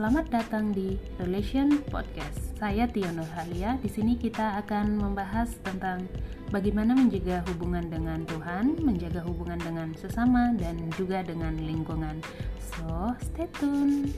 selamat datang di Relation Podcast. Saya Tia Nurhalia. Di sini kita akan membahas tentang bagaimana menjaga hubungan dengan Tuhan, menjaga hubungan dengan sesama, dan juga dengan lingkungan. So, stay tune.